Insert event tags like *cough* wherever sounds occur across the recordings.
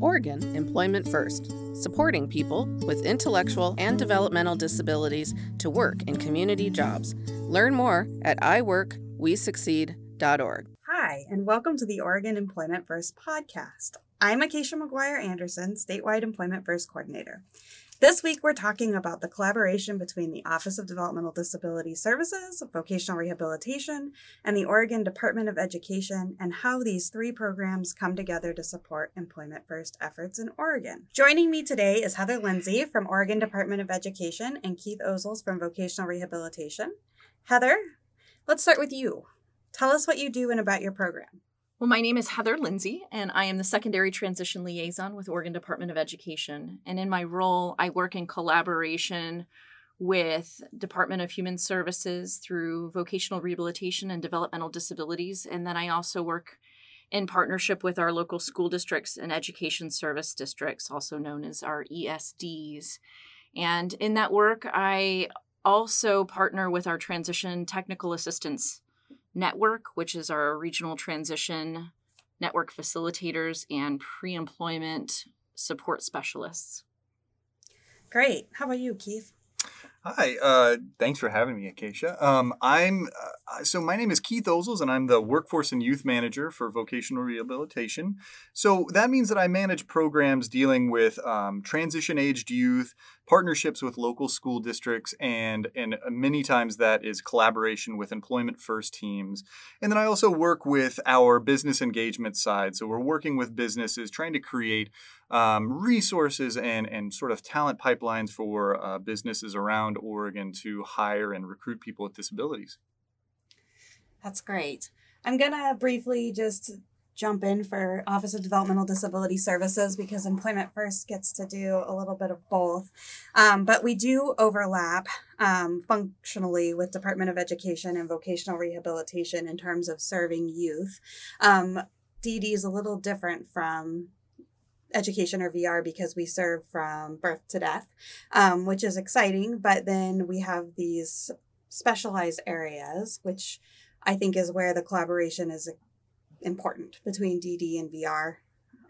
Oregon Employment First, supporting people with intellectual and developmental disabilities to work in community jobs. Learn more at iworkwesucceed.org. Hi, and welcome to the Oregon Employment First podcast. I'm Acacia McGuire Anderson, Statewide Employment First Coordinator. This week, we're talking about the collaboration between the Office of Developmental Disability Services, Vocational Rehabilitation, and the Oregon Department of Education, and how these three programs come together to support Employment First efforts in Oregon. Joining me today is Heather Lindsay from Oregon Department of Education and Keith Ozols from Vocational Rehabilitation. Heather, let's start with you. Tell us what you do and about your program. Well, my name is Heather Lindsay, and I am the Secondary Transition Liaison with Oregon Department of Education. And in my role, I work in collaboration with Department of Human Services through vocational rehabilitation and developmental disabilities. And then I also work in partnership with our local school districts and education service districts, also known as our ESDs. And in that work, I also partner with our transition technical assistance network, which is our regional transition network facilitators and pre employment support specialists. Great. How about you, Keith? Hi, uh, thanks for having me, Acacia. Um, I'm uh, so my name is Keith Ozols, and I'm the Workforce and Youth Manager for Vocational Rehabilitation. So that means that I manage programs dealing with um, transition-aged youth, partnerships with local school districts, and and many times that is collaboration with employment first teams. And then I also work with our business engagement side. So we're working with businesses, trying to create um, resources and and sort of talent pipelines for uh, businesses around Oregon to hire and recruit people with disabilities. That's great. I'm gonna briefly just jump in for Office of Developmental Disability Services because Employment First gets to do a little bit of both. Um, but we do overlap um, functionally with Department of Education and Vocational Rehabilitation in terms of serving youth. Um, DD is a little different from education or VR because we serve from birth to death, um, which is exciting. But then we have these specialized areas, which I think is where the collaboration is important between DD and VR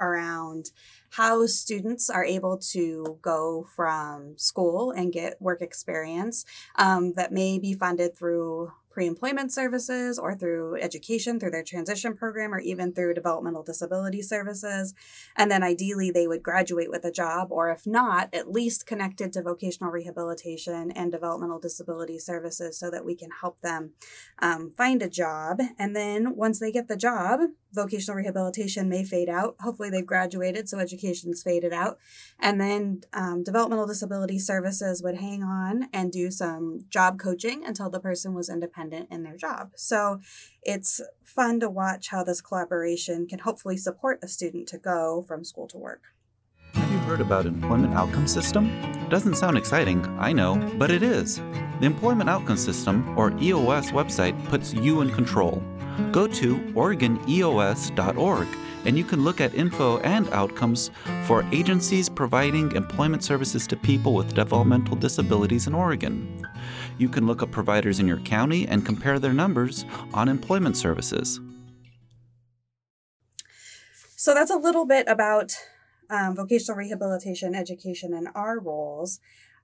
around how students are able to go from school and get work experience um, that may be funded through pre-employment services or through education through their transition program or even through developmental disability services. And then ideally they would graduate with a job or if not at least connected to vocational rehabilitation and developmental disability services so that we can help them um, find a job. And then once they get the job vocational rehabilitation may fade out hopefully they've graduated so education's faded out and then um, developmental disability services would hang on and do some job coaching until the person was independent independent in their job. So it's fun to watch how this collaboration can hopefully support a student to go from school to work. Heard about Employment Outcome System? Doesn't sound exciting, I know, but it is. The Employment Outcome System, or EOS website, puts you in control. Go to OregonEOS.org and you can look at info and outcomes for agencies providing employment services to people with developmental disabilities in Oregon. You can look up providers in your county and compare their numbers on employment services. So that's a little bit about um, vocational rehabilitation, education, and our roles.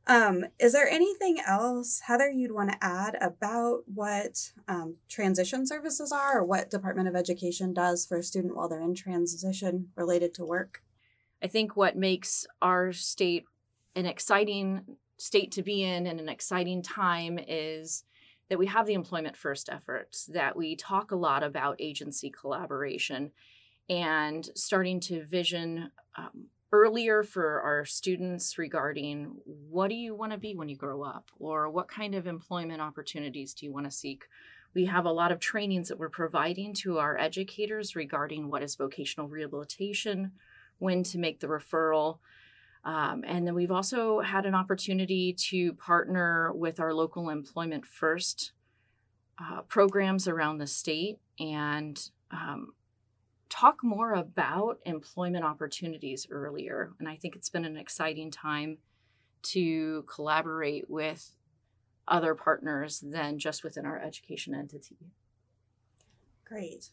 Um, is there anything else, Heather, you'd want to add about what um, transition services are or what Department of Education does for a student while they're in transition related to work? I think what makes our state an exciting state to be in and an exciting time is that we have the employment first efforts, that we talk a lot about agency collaboration and starting to vision um, earlier for our students regarding what do you want to be when you grow up? Or what kind of employment opportunities do you want to seek? We have a lot of trainings that we're providing to our educators regarding what is vocational rehabilitation when to make the referral um, and then we've also had an opportunity to partner with our local employment first uh, programs around the state and um, talk more about employment opportunities earlier. And I think it's been an exciting time to collaborate with other partners than just within our education entity. Great.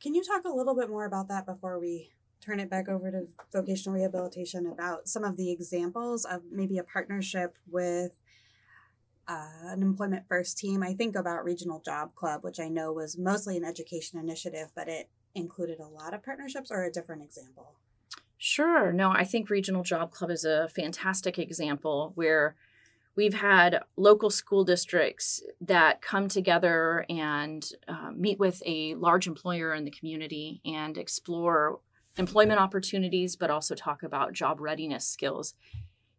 Can you talk a little bit more about that before we turn it back over to vocational rehabilitation about some of the examples of maybe a partnership with uh, an employment first team. I think about Regional Job Club, which I know was mostly an education initiative, but it included a lot of partnerships or a different example. Sure. No, I think Regional Job Club is a fantastic example where we've had local school districts that come together and uh, meet with a large employer in the community and explore employment opportunities, but also talk about job readiness skills.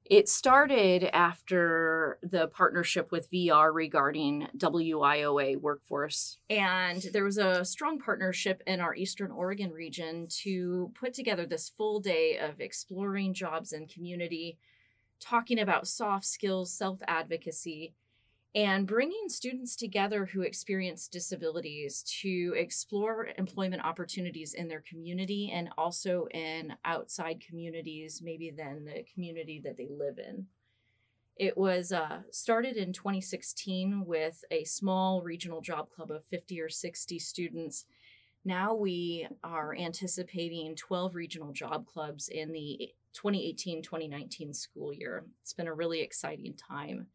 It started after the partnership with VR regarding WIOA workforce. And there was a strong partnership in our Eastern Oregon region to put together this full day of exploring jobs and community, talking about soft skills, self advocacy, and bringing students together who experience disabilities to explore employment opportunities in their community and also in outside communities, maybe than the community that they live in. It was uh, started in 2016 with a small regional job club of 50 or 60 students. Now we are anticipating 12 regional job clubs in the 2018 2019 school year. It's been a really exciting time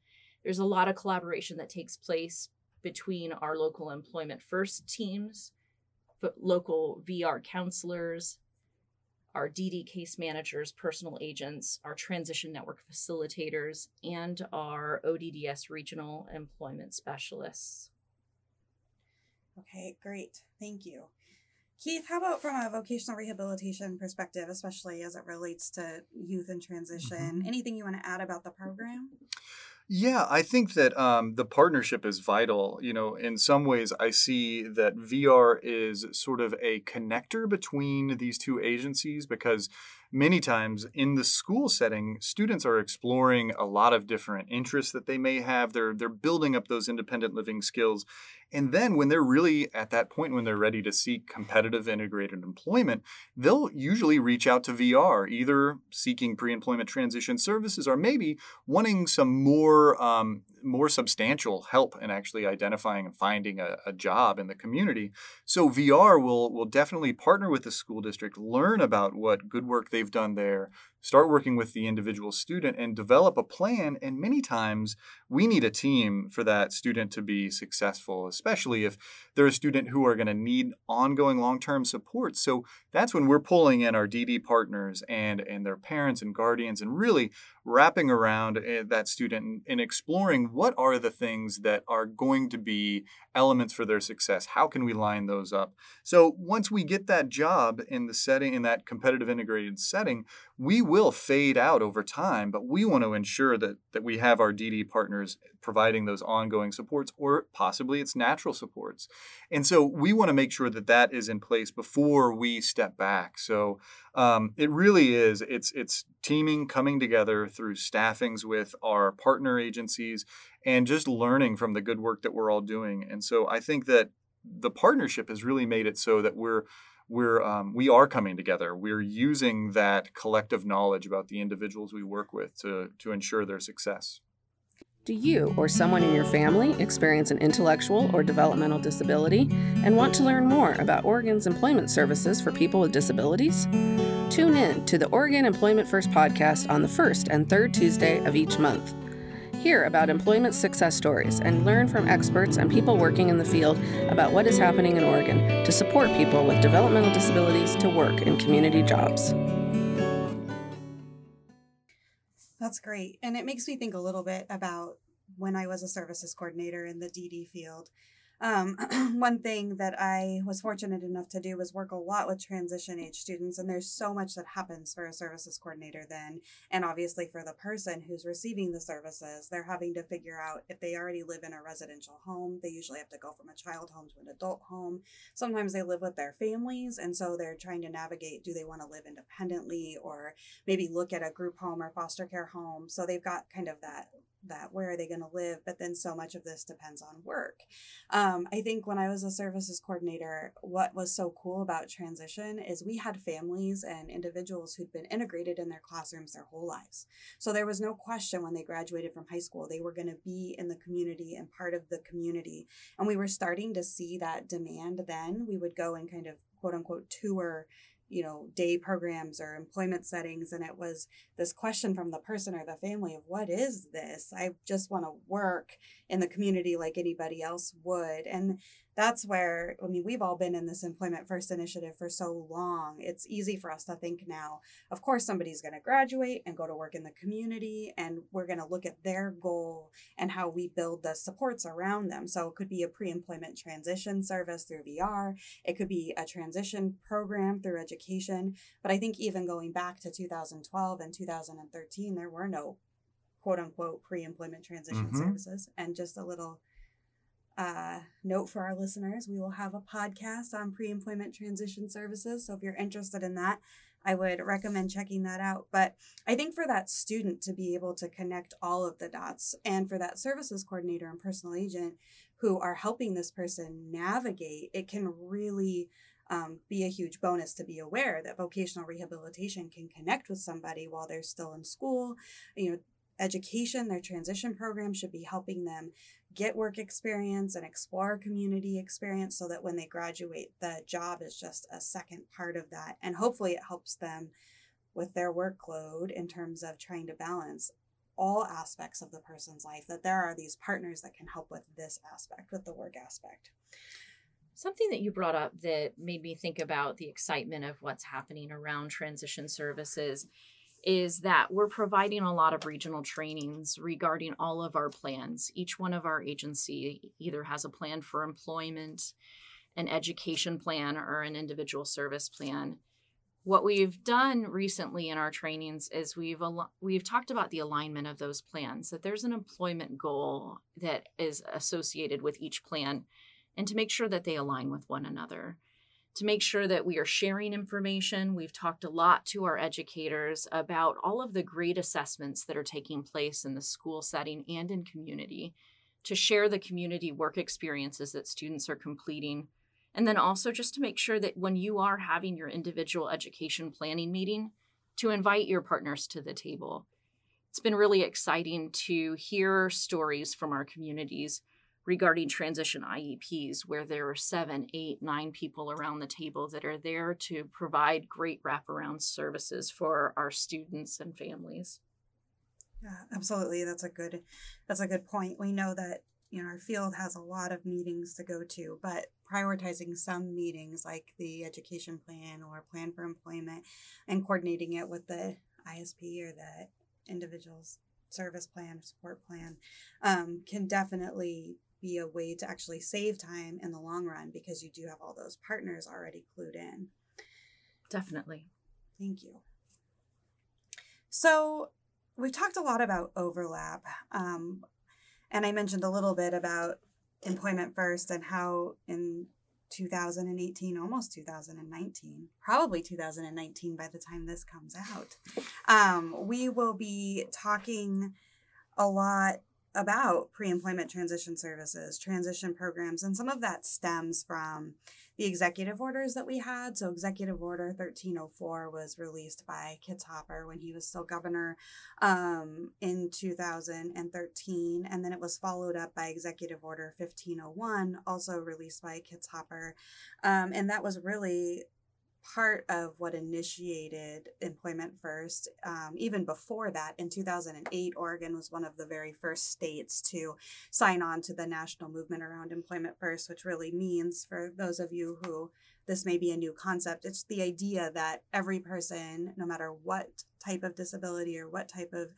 there's a lot of collaboration that takes place between our local employment first teams, local VR counselors, our DD case managers, personal agents, our transition network facilitators, and our ODDS regional employment specialists. Okay, great. Thank you. Keith, how about from a vocational rehabilitation perspective, especially as it relates to youth and transition? Mm-hmm. Anything you want to add about the program? Yeah, I think that um, the partnership is vital. You know, in some ways, I see that VR is sort of a connector between these two agencies because many times in the school setting, students are exploring a lot of different interests that they may have. They're they're building up those independent living skills, and then when they're really at that point when they're ready to seek competitive integrated employment, they'll usually reach out to VR, either seeking pre-employment transition services or maybe wanting some more um, more substantial help in actually identifying and finding a, a, job in the community. So VR will will definitely partner with the school district, learn about what good work they've done there, start working with the individual student and develop a plan. And many times we need a team for that student to be successful, especially if they're a student who are going to need ongoing long-term support. So that's when we're pulling in our DD partners and, and their parents and guardians and really wrapping around eh, that student and exploring what are the things that are going to be elements for their success. How can we line those up? So once we get that job in the setting, in that competitive integrated setting, we will fade out over time, but we want to ensure that, that we have our DD partners providing those ongoing supports or possibly it's natural supports. And so we want to make sure that that is in place before we step back. So um, it really is, it's, it's teaming, coming together through staffings with our partner agencies and just learning from the good work that we're all doing. And so I think that the partnership has really made it so that we're we're um, we are coming together. We're using that collective knowledge about the individuals we work with to to ensure their success. Do you or someone in your family experience an intellectual or developmental disability and want to learn more about Oregon's employment services for people with disabilities? Tune in to the Oregon Employment First podcast on the first and third Tuesday of each month. Hear about employment success stories and learn from experts and people working in the field about what is happening in Oregon to support people with developmental disabilities to work in community jobs. That's great. And it makes me think a little bit about when I was a services coordinator in the DD field. Um, *clears throat* one thing that I was fortunate enough to do was work a lot with transition age students, and there's so much that happens for a services coordinator then. And obviously, for the person who's receiving the services, they're having to figure out if they already live in a residential home, they usually have to go from a child home to an adult home. Sometimes they live with their families, and so they're trying to navigate do they want to live independently or maybe look at a group home or foster care home. So they've got kind of that that where are they going to live? But then so much of this depends on work. Um, i think when i was a services coordinator what was so cool about transition is we had families and individuals who'd been integrated in their classrooms their whole lives. So there was no question when they graduated from high school they were going to be in the community and part of the community. And we were starting to see that demand then. We would go and kind of quote unquote tour you know, day programs or employment settings. And it was this question from the person or the family of what is this? I just want to work in the community like anybody else would. And that's where, I mean, we've all been in this Employment First initiative for so long. It's easy for us to think now, of course, somebody's going to graduate and go to work in the community, and we're going to look at their goal and how we build the supports around them. So it could be a pre employment transition service through VR, it could be a transition program through education. But I think even going back to 2012 and 2013, there were no quote unquote pre employment transition Mhm. services. And just a little uh, note for our listeners we will have a podcast on pre employment transition services. So if you're interested in that, I would recommend checking that out. But I think for that student to be able to connect all of the dots and for that services coordinator and personal agent who are helping this person navigate, it can really um, be a huge bonus to be aware that vocational rehabilitation can connect with somebody while they're still in school. You know, education, their transition program should be helping them get work experience and explore community experience so that when they graduate, the job is just a second part of that. And hopefully, it helps them with their workload in terms of trying to balance all aspects of the person's life, that there are these partners that can help with this aspect, with the work aspect. Something that you brought up that made me think about the excitement of what's happening around transition services is that we're providing a lot of regional trainings regarding all of our plans. Each one of our agency either has a plan for employment, an education plan, or an individual service plan. What we've done recently in our trainings is we've al- we've talked about the alignment of those plans. That there's an employment goal that is associated with each plan, and to make sure that they align with one another to make sure that we are sharing information. We've talked a lot to our educators about all of the great assessments that are taking place in the school setting and in community to share the community work experiences that students are completing. And then also just to make sure that when you are having your individual education planning meeting, to invite your partners to the table. It's been really exciting to hear stories from our communities regarding transition IEPs, where there are seven, eight, nine people around the table that are there to provide great wraparound services for our students and families. Yeah, absolutely. That's a good that's a good point. We know that you know our field has a lot of meetings to go to, but prioritizing some meetings like the education plan or plan for employment and coordinating it with the ISP or the individual's service plan or support plan um, can definitely be a way to actually save time in the long run because you do have all those partners already clued in. Definitely. Thank you. So, we've talked a lot about overlap. Um, and I mentioned a little bit about employment first and how in 2018, almost 2019, probably 2019 by the time this comes out, um, we will be talking a lot about pre employment transition services, transition programs, and some of that stems from the executive orders that we had. So, Executive Order 1304 was released by Kitzhaber when he was still governor um, in 2013. And then it was followed up by Executive Order 1501, also released by Kitzhaber. Um, and that was really part of what initiated employment first. Um, even before that, in 2008, Oregon was one of the very first states to sign on to the national movement around employment first, which really means, for those of you who this may be a new concept, it's the idea that every person, no matter what type of disability or what type of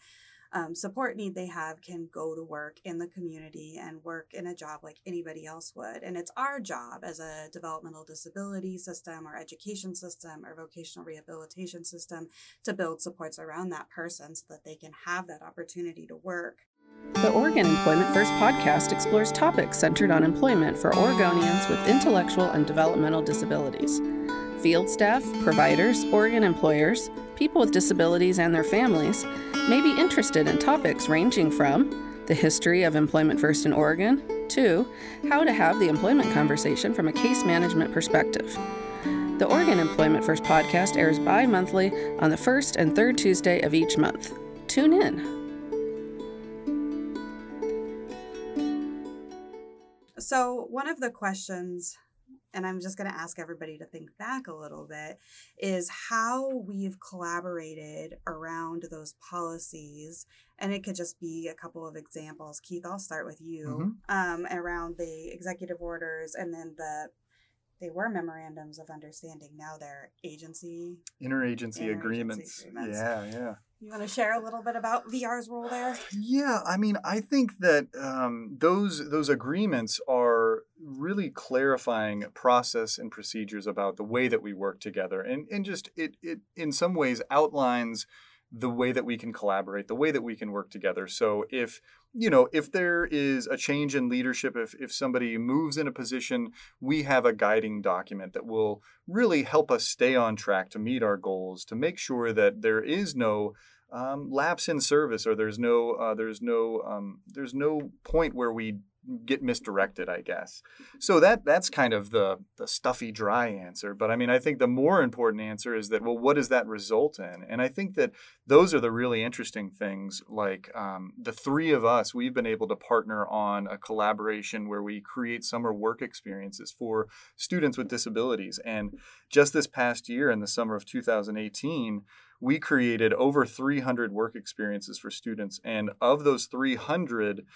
um, support need they have can go to work in the community and work in a job like anybody else would. And it's our job as a developmental disability system or education system or vocational rehabilitation system to build supports around that person so that they can have that opportunity to work. The Oregon Employment First podcast explores topics centered on employment for Oregonians with intellectual and developmental disabilities. Field staff, providers, Oregon employers, people with disabilities and their families may be interested in topics ranging from the history of Employment First in Oregon to how to have the employment conversation from a case management perspective. The Oregon Employment First podcast airs bi monthly on the first and third Tuesday of each month. Tune in. So, one of the questions and I'm just going to ask everybody to think back a little bit, is how we've collaborated around those policies. And it could just be a couple of examples. Keith, I'll start with you um, around the executive orders and then the they were memorandums of understanding. Now they're agency. Interagency, Interagency agreements. agreements. Yeah, yeah. You want to share a little bit about VR's role there? Yeah, I mean, I think that um, those those agreements are really clarifying process and procedures about the way that we work together, and and just it it in some ways outlines the way that we can collaborate, the way that we can work together. So if you know if there is a change in leadership, if if somebody moves in a position, we have a guiding document that will really help us stay on track to meet our goals, to make sure that there is no um, lapse in service or there's no uh, there's no um, there's no point where we get misdirected i guess. So that that's kind of the the stuffy dry answer but i mean i think the more important answer is that well what does that result in? And i think that those are the really interesting things like um, the three of us we've been able to partner on a collaboration where we create summer work experiences for students with disabilities. And just this past year in the summer of 2018 we created over 300 work experiences for students. And of those 300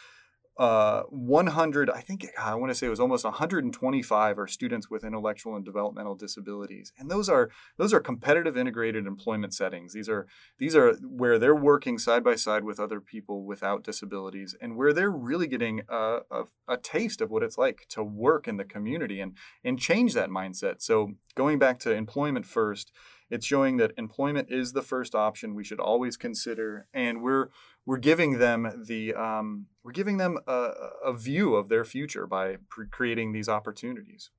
uh, 100 i think i want to say it was almost 125 are students with intellectual and developmental disabilities. And those are those are competitive integrated employment settings. These are these are where they're working side by side with other people without disabilities and where they're really getting a, a, a taste of what it's like to work in the community and and change that mindset. So going back to employment first it's showing that employment is the first option we should always consider, and we're we're giving them the um, we're giving them a, a view of their future by pre- creating these opportunities.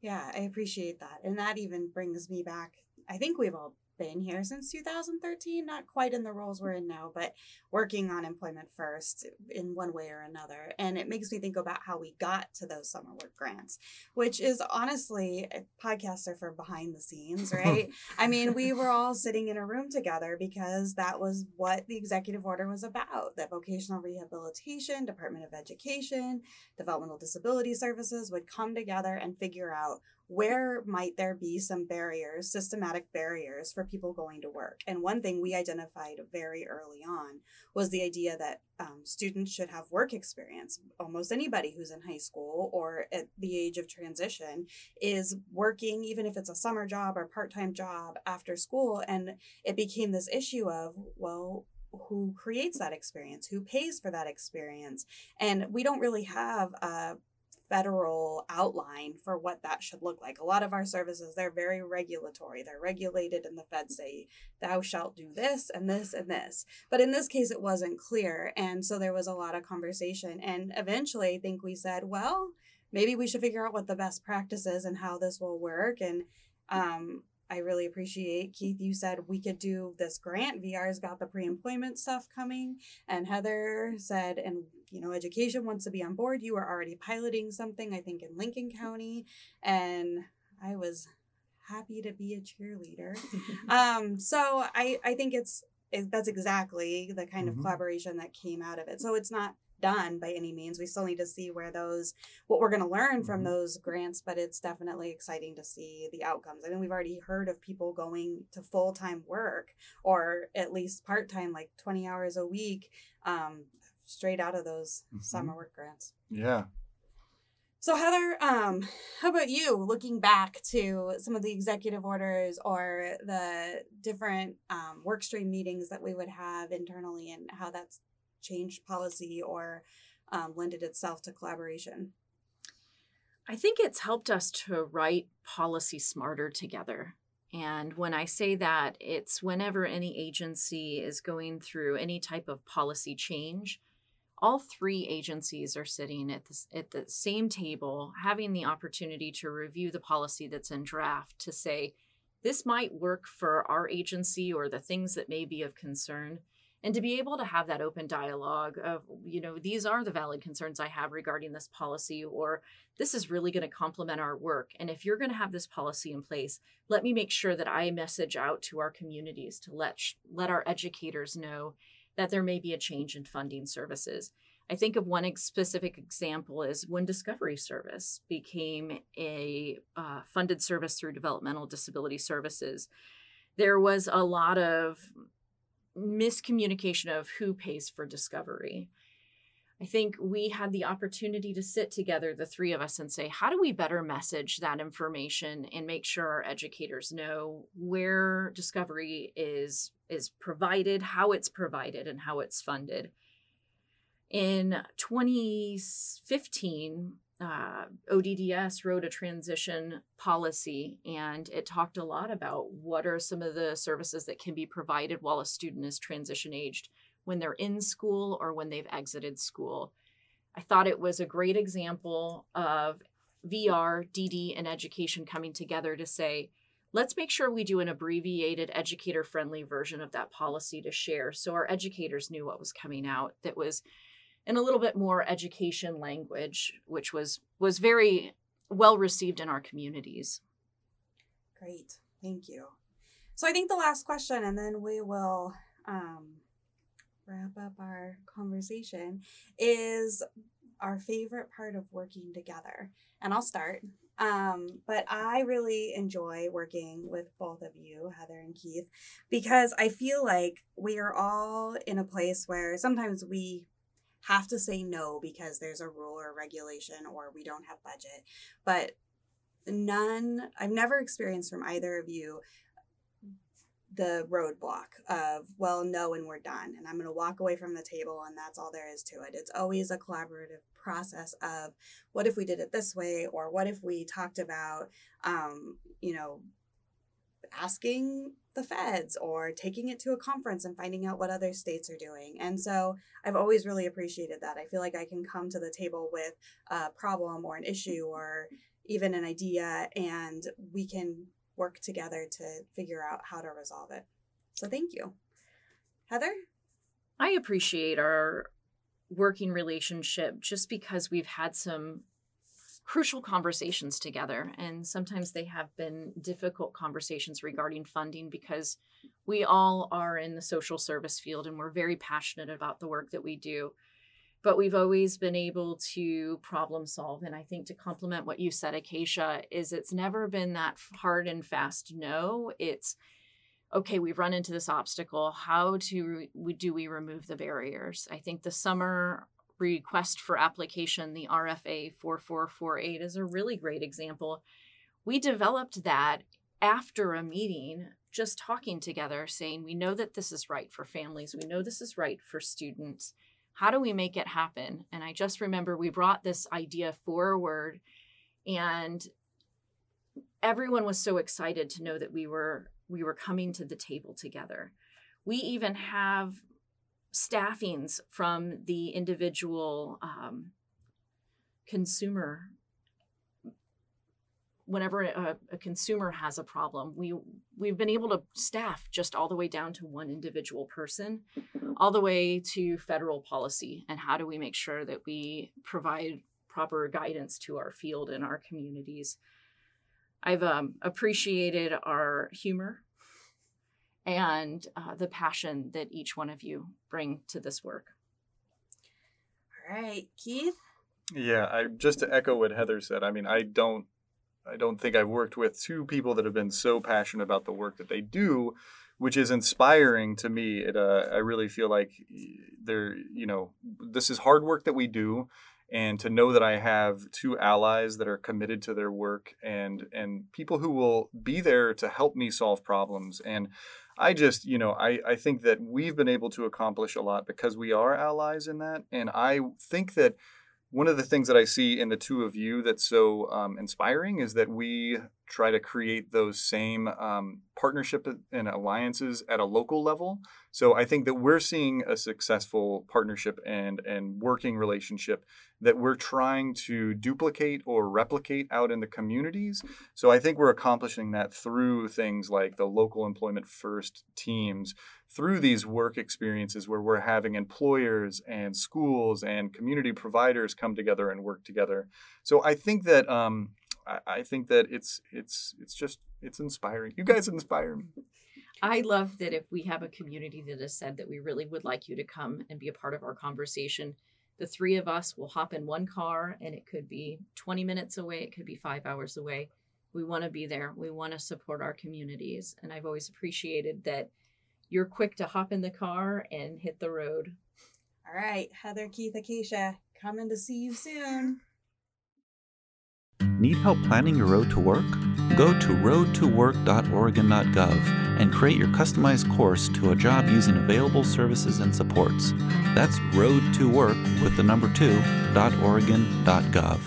Yeah, I appreciate that. And that even brings me back. I think we've all been here since 2013, not quite in the roles we're in now, but working on employment first in one way or another. And it makes me think about how we got to those summer work grants, which is honestly, podcasts are for behind the scenes, *laughs* right? I mean, we were all sitting in a room together because that was what the executive order was about that vocational rehabilitation, Department of Education, Developmental Disability Services would come together and figure out where might there be some barriers, systematic barriers for people going to work? And one thing we identified very early on was the idea that um, students should have work experience. Almost anybody who's in high school or at the age of transition is working, even if it's a summer job or part time job after school. And it became this issue of, well, who creates that experience who pays for that experience and we don't really have a federal outline for what that should look like. A lot of our services, they're very regulatory. They're regulated, and the feds say, thou shalt do this and this and this. But in this case, it wasn't clear. And so there was a lot of conversation. And eventually, I think we said, well, maybe we should figure out what the best practice is and how this will work. And um, I really appreciate Keith. You said we could do this grant. VR's got the pre-employment stuff coming, and Heather said, and you know, education wants to be on board. You are already piloting something, I think, in Lincoln County, and I was happy to be a cheerleader. *laughs* um, so I I think it's it, that's exactly the kind of Mhm. collaboration that came out of it. So it's not done by any means. We still need to see where those what we're going to learn from Mhm. those grants, but it's definitely exciting to see the outcomes. I mean, we've already heard of people going to full time work or at least part time, like 20 hours a week, um, straight out of those Mhm. summer work grants. Yeah. So Heather, um, how about you? Looking back to some of the executive orders or the different um, work stream meetings that we would have internally, and how that's changed policy or um, lended itself to collaboration. I think it's helped us to write policy smarter together. And when I say that, it's whenever any agency is going through any type of policy change, all three agencies are sitting at the, at the same table, having the opportunity to review the policy that's in draft to say, this might work for our agency or the things that may be of concern and to be able to have that open dialogue of you know these are the valid concerns i have regarding this policy or this is really going to complement our work and if you're going to have this policy in place let me make sure that i message out to our communities to let let our educators know that there may be a change in funding services I think of one ex- specific example is when Discovery Service became a uh, funded service through Developmental Disability Services. There was a lot of miscommunication of who pays for Discovery. I think we had the opportunity to sit together, the three of us, and say, how do we better message that information and make sure our educators know where Discovery is is provided, how it's provided, and how it's funded. In 2015, uh, ODDS wrote a transition policy and it talked a lot about what are some of the services that can be provided while a student is transition aged when they're in school or when they've exited school. I thought it was a great example of VR, DD, and education coming together to say, let's make sure we do an abbreviated educator friendly version of that policy to share so our educators knew what was coming out that was in a little bit more education language which was was very well received in our communities Great. Thank you. So I think the last question, and then we will um, wrap up our conversation, is our favorite part of working together. And I'll start. Um, but I really enjoy working with both of you, Heather and Keith, because I feel like we are all in a place where sometimes we have to say no because there's a rule or regulation or we don't have budget. But none, I've never experienced from either of you the roadblock of, well, no, and we're done. And I'm going to walk away from the table, and that's all there is to it. It's always a collaborative process of what if we did it this way, or what if we talked about, um, you know, asking the feds or taking it to a conference and finding out what other states are doing. And so I've always really appreciated that. I feel like I can come to the table with a problem or an issue mm-hmm. or even an idea, and we can work together to figure out how to resolve it. So thank you. Heather? I appreciate our working relationship just because we've had some crucial conversations together. And sometimes they have been difficult conversations regarding funding because we all are in the social service field and we're very passionate about the work that we do. But we've always been able to problem solve. And I think to complement what you said, Acacia, is it's never been that hard and fast no. It's okay, we've run into this obstacle. How to do we remove the barriers? I think the summer request for application, the RFA 4448, is a really great example. We developed that after a meeting, just talking together, saying, We know that this is right for families, we know this is right for students. How do we make it happen? And I just remember we brought this idea forward, and everyone was so excited to know that we were we were coming to the table together. We even have staffings from the individual um, consumer. Whenever a, a, consumer has a problem we we've been able to staff just all the way down to one individual person all the way to federal policy. And how do we make sure that we provide proper guidance to our field and our communities? I've um, appreciated our humor and uh, the passion that each one of you bring to this work. All right, Keith. Yeah, I just to echo what Heather said. I mean, I don't, I don't think I've worked with two people that have been so passionate about the work that they do, which is inspiring to me. It, uh, I really feel like they're, you know, this is hard work that we do, and to know that I have two allies that are committed to their work and and people who will be there to help me solve problems and I just, you know, I, I think that we've been able to accomplish a lot because we are allies in that. And I think that one of the things that I see in the two of you that's so um, inspiring is that we try to create those same um, partnership and alliances at a local level. So I think that we're seeing a successful partnership and and working relationship that we're trying to duplicate or replicate out in the communities. So I think we're accomplishing that through things like the local employment first teams, through these work experiences where we're having employers and schools and community providers come together and work together. So I think that um, I, I think that it's it's it's just it's inspiring. You guys inspire me. I love that if we have a community that has said that we really would like you to come and be a part of our conversation, the three of us will hop in one car and it could be 20 minutes away, it could be five hours away. We want to be there. We want to support our communities. And I've always appreciated that you're quick to hop in the car and hit the road. All right, Heather, Keith, Acacia, coming to see you soon. Need help planning your road to work? Go to roadtowork.oregon.gov and create your customized course to a job using available services and supports. That's road to work with the number two, dot Oregon.gov.